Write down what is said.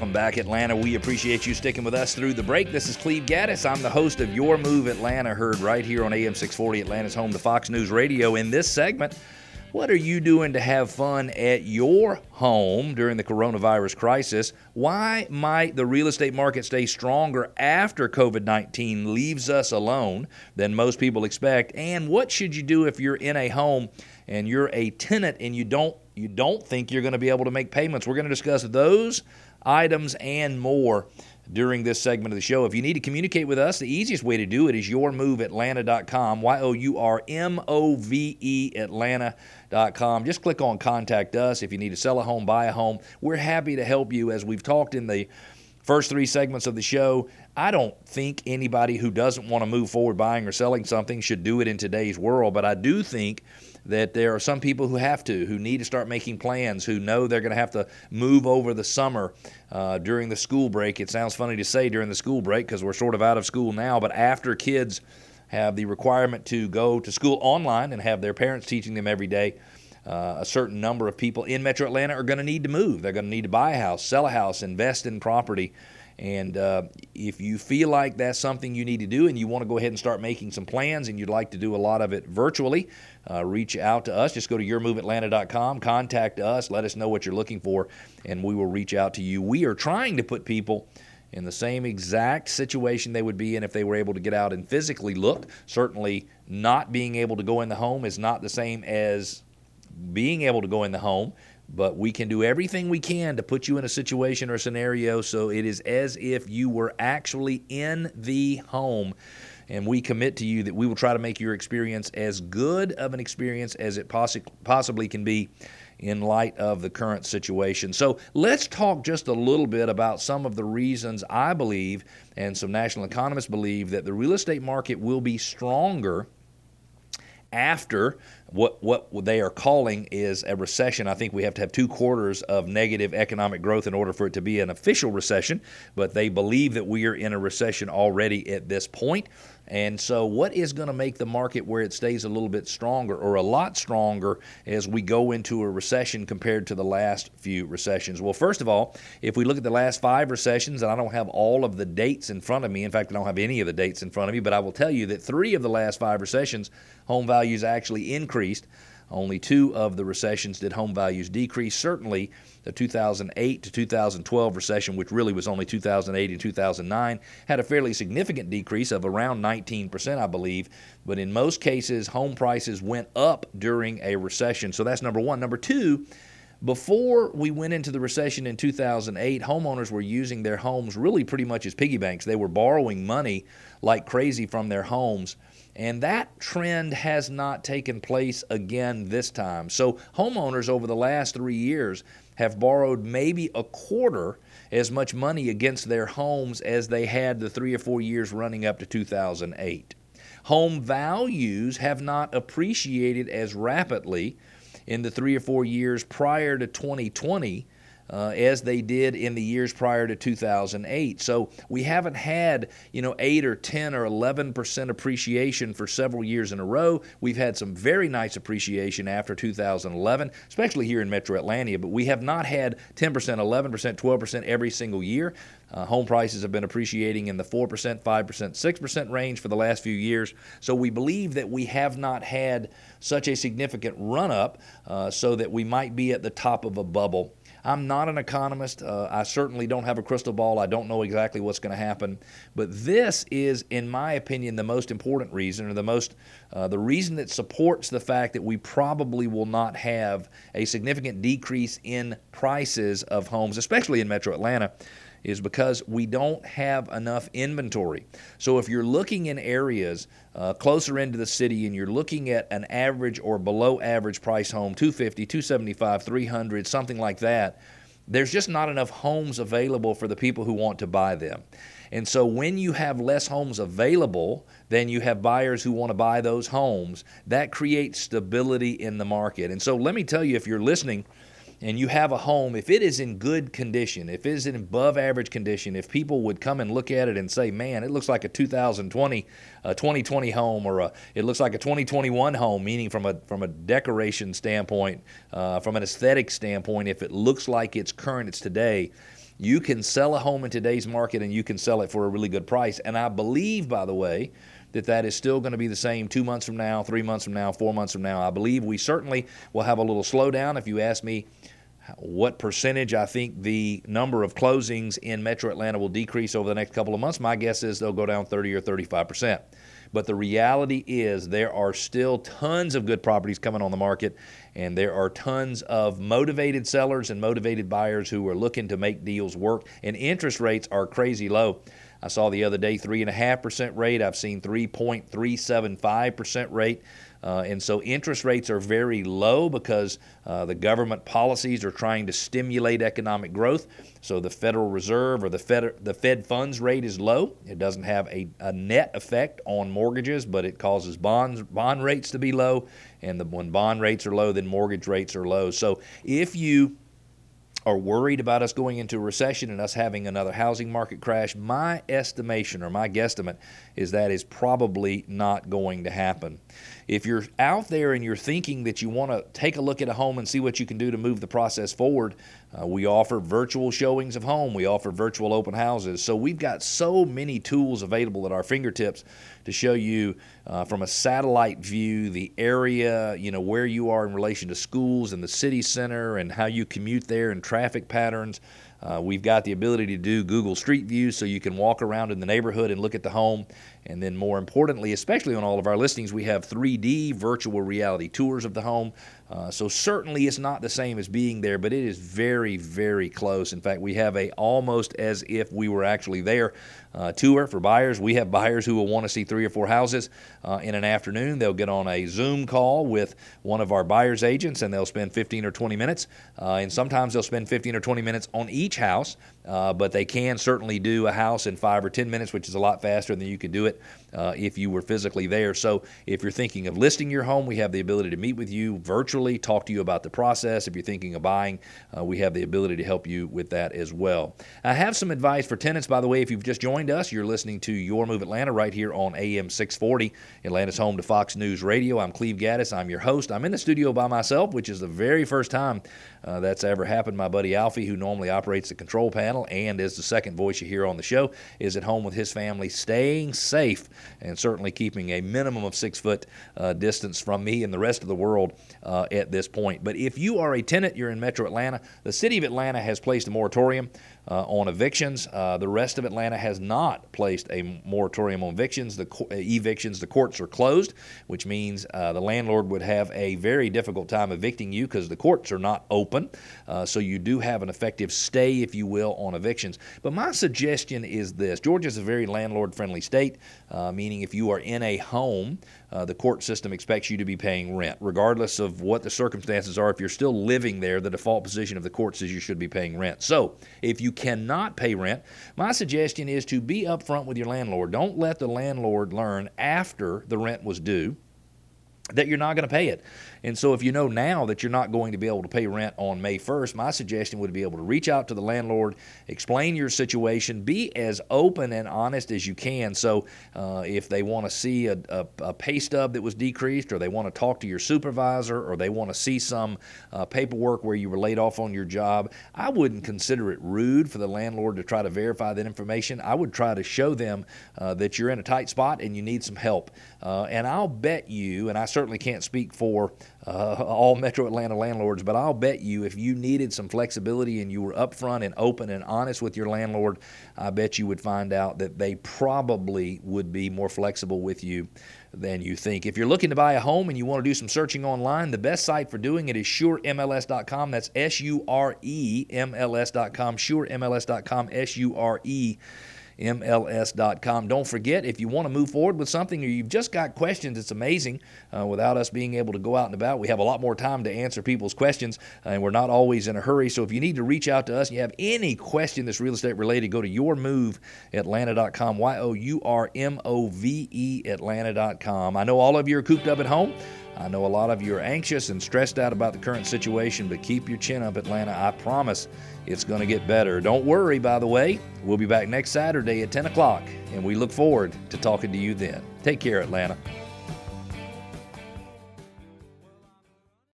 Welcome back, Atlanta. We appreciate you sticking with us through the break. This is Cleve Gaddis. I'm the host of Your Move Atlanta, heard right here on AM 640, Atlanta's home to Fox News Radio. In this segment, what are you doing to have fun at your home during the coronavirus crisis? Why might the real estate market stay stronger after COVID 19 leaves us alone than most people expect? And what should you do if you're in a home and you're a tenant and you don't you don't think you're going to be able to make payments? We're going to discuss those items and more during this segment of the show. If you need to communicate with us, the easiest way to do it is yourmoveatlanta.com, Y O U R M O V E Atlanta.com. Just click on contact us if you need to sell a home, buy a home. We're happy to help you as we've talked in the first three segments of the show. I don't think anybody who doesn't want to move forward buying or selling something should do it in today's world, but I do think that there are some people who have to, who need to start making plans, who know they're going to have to move over the summer uh, during the school break. It sounds funny to say during the school break because we're sort of out of school now, but after kids have the requirement to go to school online and have their parents teaching them every day. Uh, a certain number of people in Metro Atlanta are going to need to move. They're going to need to buy a house, sell a house, invest in property. And uh, if you feel like that's something you need to do and you want to go ahead and start making some plans and you'd like to do a lot of it virtually, uh, reach out to us. Just go to yourmoveatlanta.com, contact us, let us know what you're looking for, and we will reach out to you. We are trying to put people in the same exact situation they would be in if they were able to get out and physically look. Certainly, not being able to go in the home is not the same as being able to go in the home but we can do everything we can to put you in a situation or scenario so it is as if you were actually in the home. And we commit to you that we will try to make your experience as good of an experience as it possi- possibly can be in light of the current situation. So let's talk just a little bit about some of the reasons I believe, and some national economists believe, that the real estate market will be stronger after what what they are calling is a recession. I think we have to have two quarters of negative economic growth in order for it to be an official recession, but they believe that we are in a recession already at this point. And so, what is going to make the market where it stays a little bit stronger or a lot stronger as we go into a recession compared to the last few recessions? Well, first of all, if we look at the last five recessions, and I don't have all of the dates in front of me, in fact, I don't have any of the dates in front of me, but I will tell you that three of the last five recessions, home values actually increased. Only two of the recessions did home values decrease. Certainly, the 2008 to 2012 recession, which really was only 2008 and 2009, had a fairly significant decrease of around 19%, I believe. But in most cases, home prices went up during a recession. So that's number one. Number two, before we went into the recession in 2008, homeowners were using their homes really pretty much as piggy banks. They were borrowing money like crazy from their homes and that trend has not taken place again this time. So, homeowners over the last three years have borrowed maybe a quarter as much money against their homes as they had the three or four years running up to 2008. Home values have not appreciated as rapidly in the three or four years prior to 2020 uh, as they did in the years prior to 2008. So we haven't had, you know, 8 or 10 or 11% appreciation for several years in a row. We've had some very nice appreciation after 2011, especially here in Metro Atlanta, but we have not had 10%, 11%, 12% every single year. Uh, home prices have been appreciating in the 4%, 5%, 6% range for the last few years. So we believe that we have not had such a significant run up uh, so that we might be at the top of a bubble I'm not an economist. Uh, I certainly don't have a crystal ball. I don't know exactly what's going to happen. But this is, in my opinion, the most important reason, or the most, uh, the reason that supports the fact that we probably will not have a significant decrease in prices of homes, especially in Metro Atlanta is because we don't have enough inventory. So if you're looking in areas uh, closer into the city and you're looking at an average or below average price home, 250, 275, 300, something like that, there's just not enough homes available for the people who want to buy them. And so when you have less homes available than you have buyers who want to buy those homes, that creates stability in the market. And so let me tell you if you're listening and you have a home, if it is in good condition, if it is in above average condition, if people would come and look at it and say, man, it looks like a 2020, a 2020 home, or a, it looks like a 2021 home, meaning from a from a decoration standpoint, uh, from an aesthetic standpoint, if it looks like it's current, it's today. You can sell a home in today's market and you can sell it for a really good price. And I believe, by the way, that that is still going to be the same two months from now, three months from now, four months from now. I believe we certainly will have a little slowdown. If you ask me what percentage I think the number of closings in Metro Atlanta will decrease over the next couple of months, my guess is they'll go down 30 or 35 percent. But the reality is, there are still tons of good properties coming on the market, and there are tons of motivated sellers and motivated buyers who are looking to make deals work. And interest rates are crazy low. I saw the other day 3.5% rate. I've seen 3.375% rate. Uh, and so interest rates are very low because uh, the government policies are trying to stimulate economic growth. So the Federal Reserve or the Fed, the Fed funds rate is low. It doesn't have a, a net effect on mortgages, but it causes bonds bond rates to be low. And the, when bond rates are low, then mortgage rates are low. So if you are worried about us going into a recession and us having another housing market crash, my estimation or my guesstimate is that is probably not going to happen. If you're out there and you're thinking that you want to take a look at a home and see what you can do to move the process forward, uh, we offer virtual showings of home. We offer virtual open houses. So we've got so many tools available at our fingertips to show you uh, from a satellite view the area, you know, where you are in relation to schools and the city center and how you commute there and traffic patterns. Uh, we've got the ability to do Google Street View so you can walk around in the neighborhood and look at the home. And then, more importantly, especially on all of our listings, we have 3D virtual reality tours of the home. Uh, so certainly it's not the same as being there, but it is very, very close. In fact, we have a almost as if we were actually there uh, tour for buyers. We have buyers who will want to see three or four houses uh, in an afternoon. They'll get on a Zoom call with one of our buyers agents, and they'll spend 15 or 20 minutes. Uh, and sometimes they'll spend 15 or 20 minutes on each house, uh, but they can certainly do a house in five or 10 minutes, which is a lot faster than you could do it uh, if you were physically there. So if you're thinking of listing your home, we have the ability to meet with you virtually, talk to you about the process. If you're thinking of buying, uh, we have the ability to help you with that as well. I have some advice for tenants, by the way. If you've just joined us, you're listening to Your Move Atlanta right here on AM 640, Atlanta's home to Fox News Radio. I'm Cleve Gaddis. I'm your host. I'm in the studio by myself, which is the very first time uh, that's ever happened. My buddy Alfie, who normally operates the control panel and is the second voice you hear on the show, is at home with his family, staying safe and certainly keeping a minimum of six foot uh, distance from me and the rest of the world uh, at this point. But if you are a tenant, you're in Metro Atlanta, the city of Atlanta has placed a moratorium uh, on evictions. Uh, the rest of Atlanta has not placed a moratorium on evictions. The co- evictions, the courts are closed, which means uh, the landlord would have a very difficult time evicting you because the courts are not open. Uh, so you do have an effective stay, if you will, on evictions. But my suggestion is this: Georgia is a very landlord-friendly state, uh, meaning if you are in a home uh, the court system expects you to be paying rent. Regardless of what the circumstances are, if you're still living there, the default position of the courts is you should be paying rent. So if you cannot pay rent, my suggestion is to be upfront with your landlord. Don't let the landlord learn after the rent was due that you're not going to pay it. And so, if you know now that you're not going to be able to pay rent on May 1st, my suggestion would be able to reach out to the landlord, explain your situation, be as open and honest as you can. So, uh, if they want to see a, a, a, pay stub that was decreased, or they want to talk to your supervisor, or they want to see some uh, paperwork where you were laid off on your job, I wouldn't consider it rude for the landlord to try to verify that information. I would try to show them uh, that you're in a tight spot and you need some help. Uh, and I'll bet you, and I certainly can't speak for uh, all Metro Atlanta landlords, but I'll bet you if you needed some flexibility and you were upfront and open and honest with your landlord, I bet you would find out that they probably would be more flexible with you than you think. If you're looking to buy a home and you want to do some searching online, the best site for doing it is suremls.com. That's S U R E M L S.com, suremls.com, S U R E MLS.com. Don't forget, if you want to move forward with something or you've just got questions, it's amazing uh, without us being able to go out and about. We have a lot more time to answer people's questions, uh, and we're not always in a hurry. So if you need to reach out to us and you have any question that's real estate related, go to yourmoveatlanta.com, Y O U R M O V E Atlanta.com. I know all of you are cooped up at home. I know a lot of you are anxious and stressed out about the current situation, but keep your chin up, Atlanta. I promise it's going to get better. Don't worry, by the way. We'll be back next Saturday at 10 o'clock, and we look forward to talking to you then. Take care, Atlanta.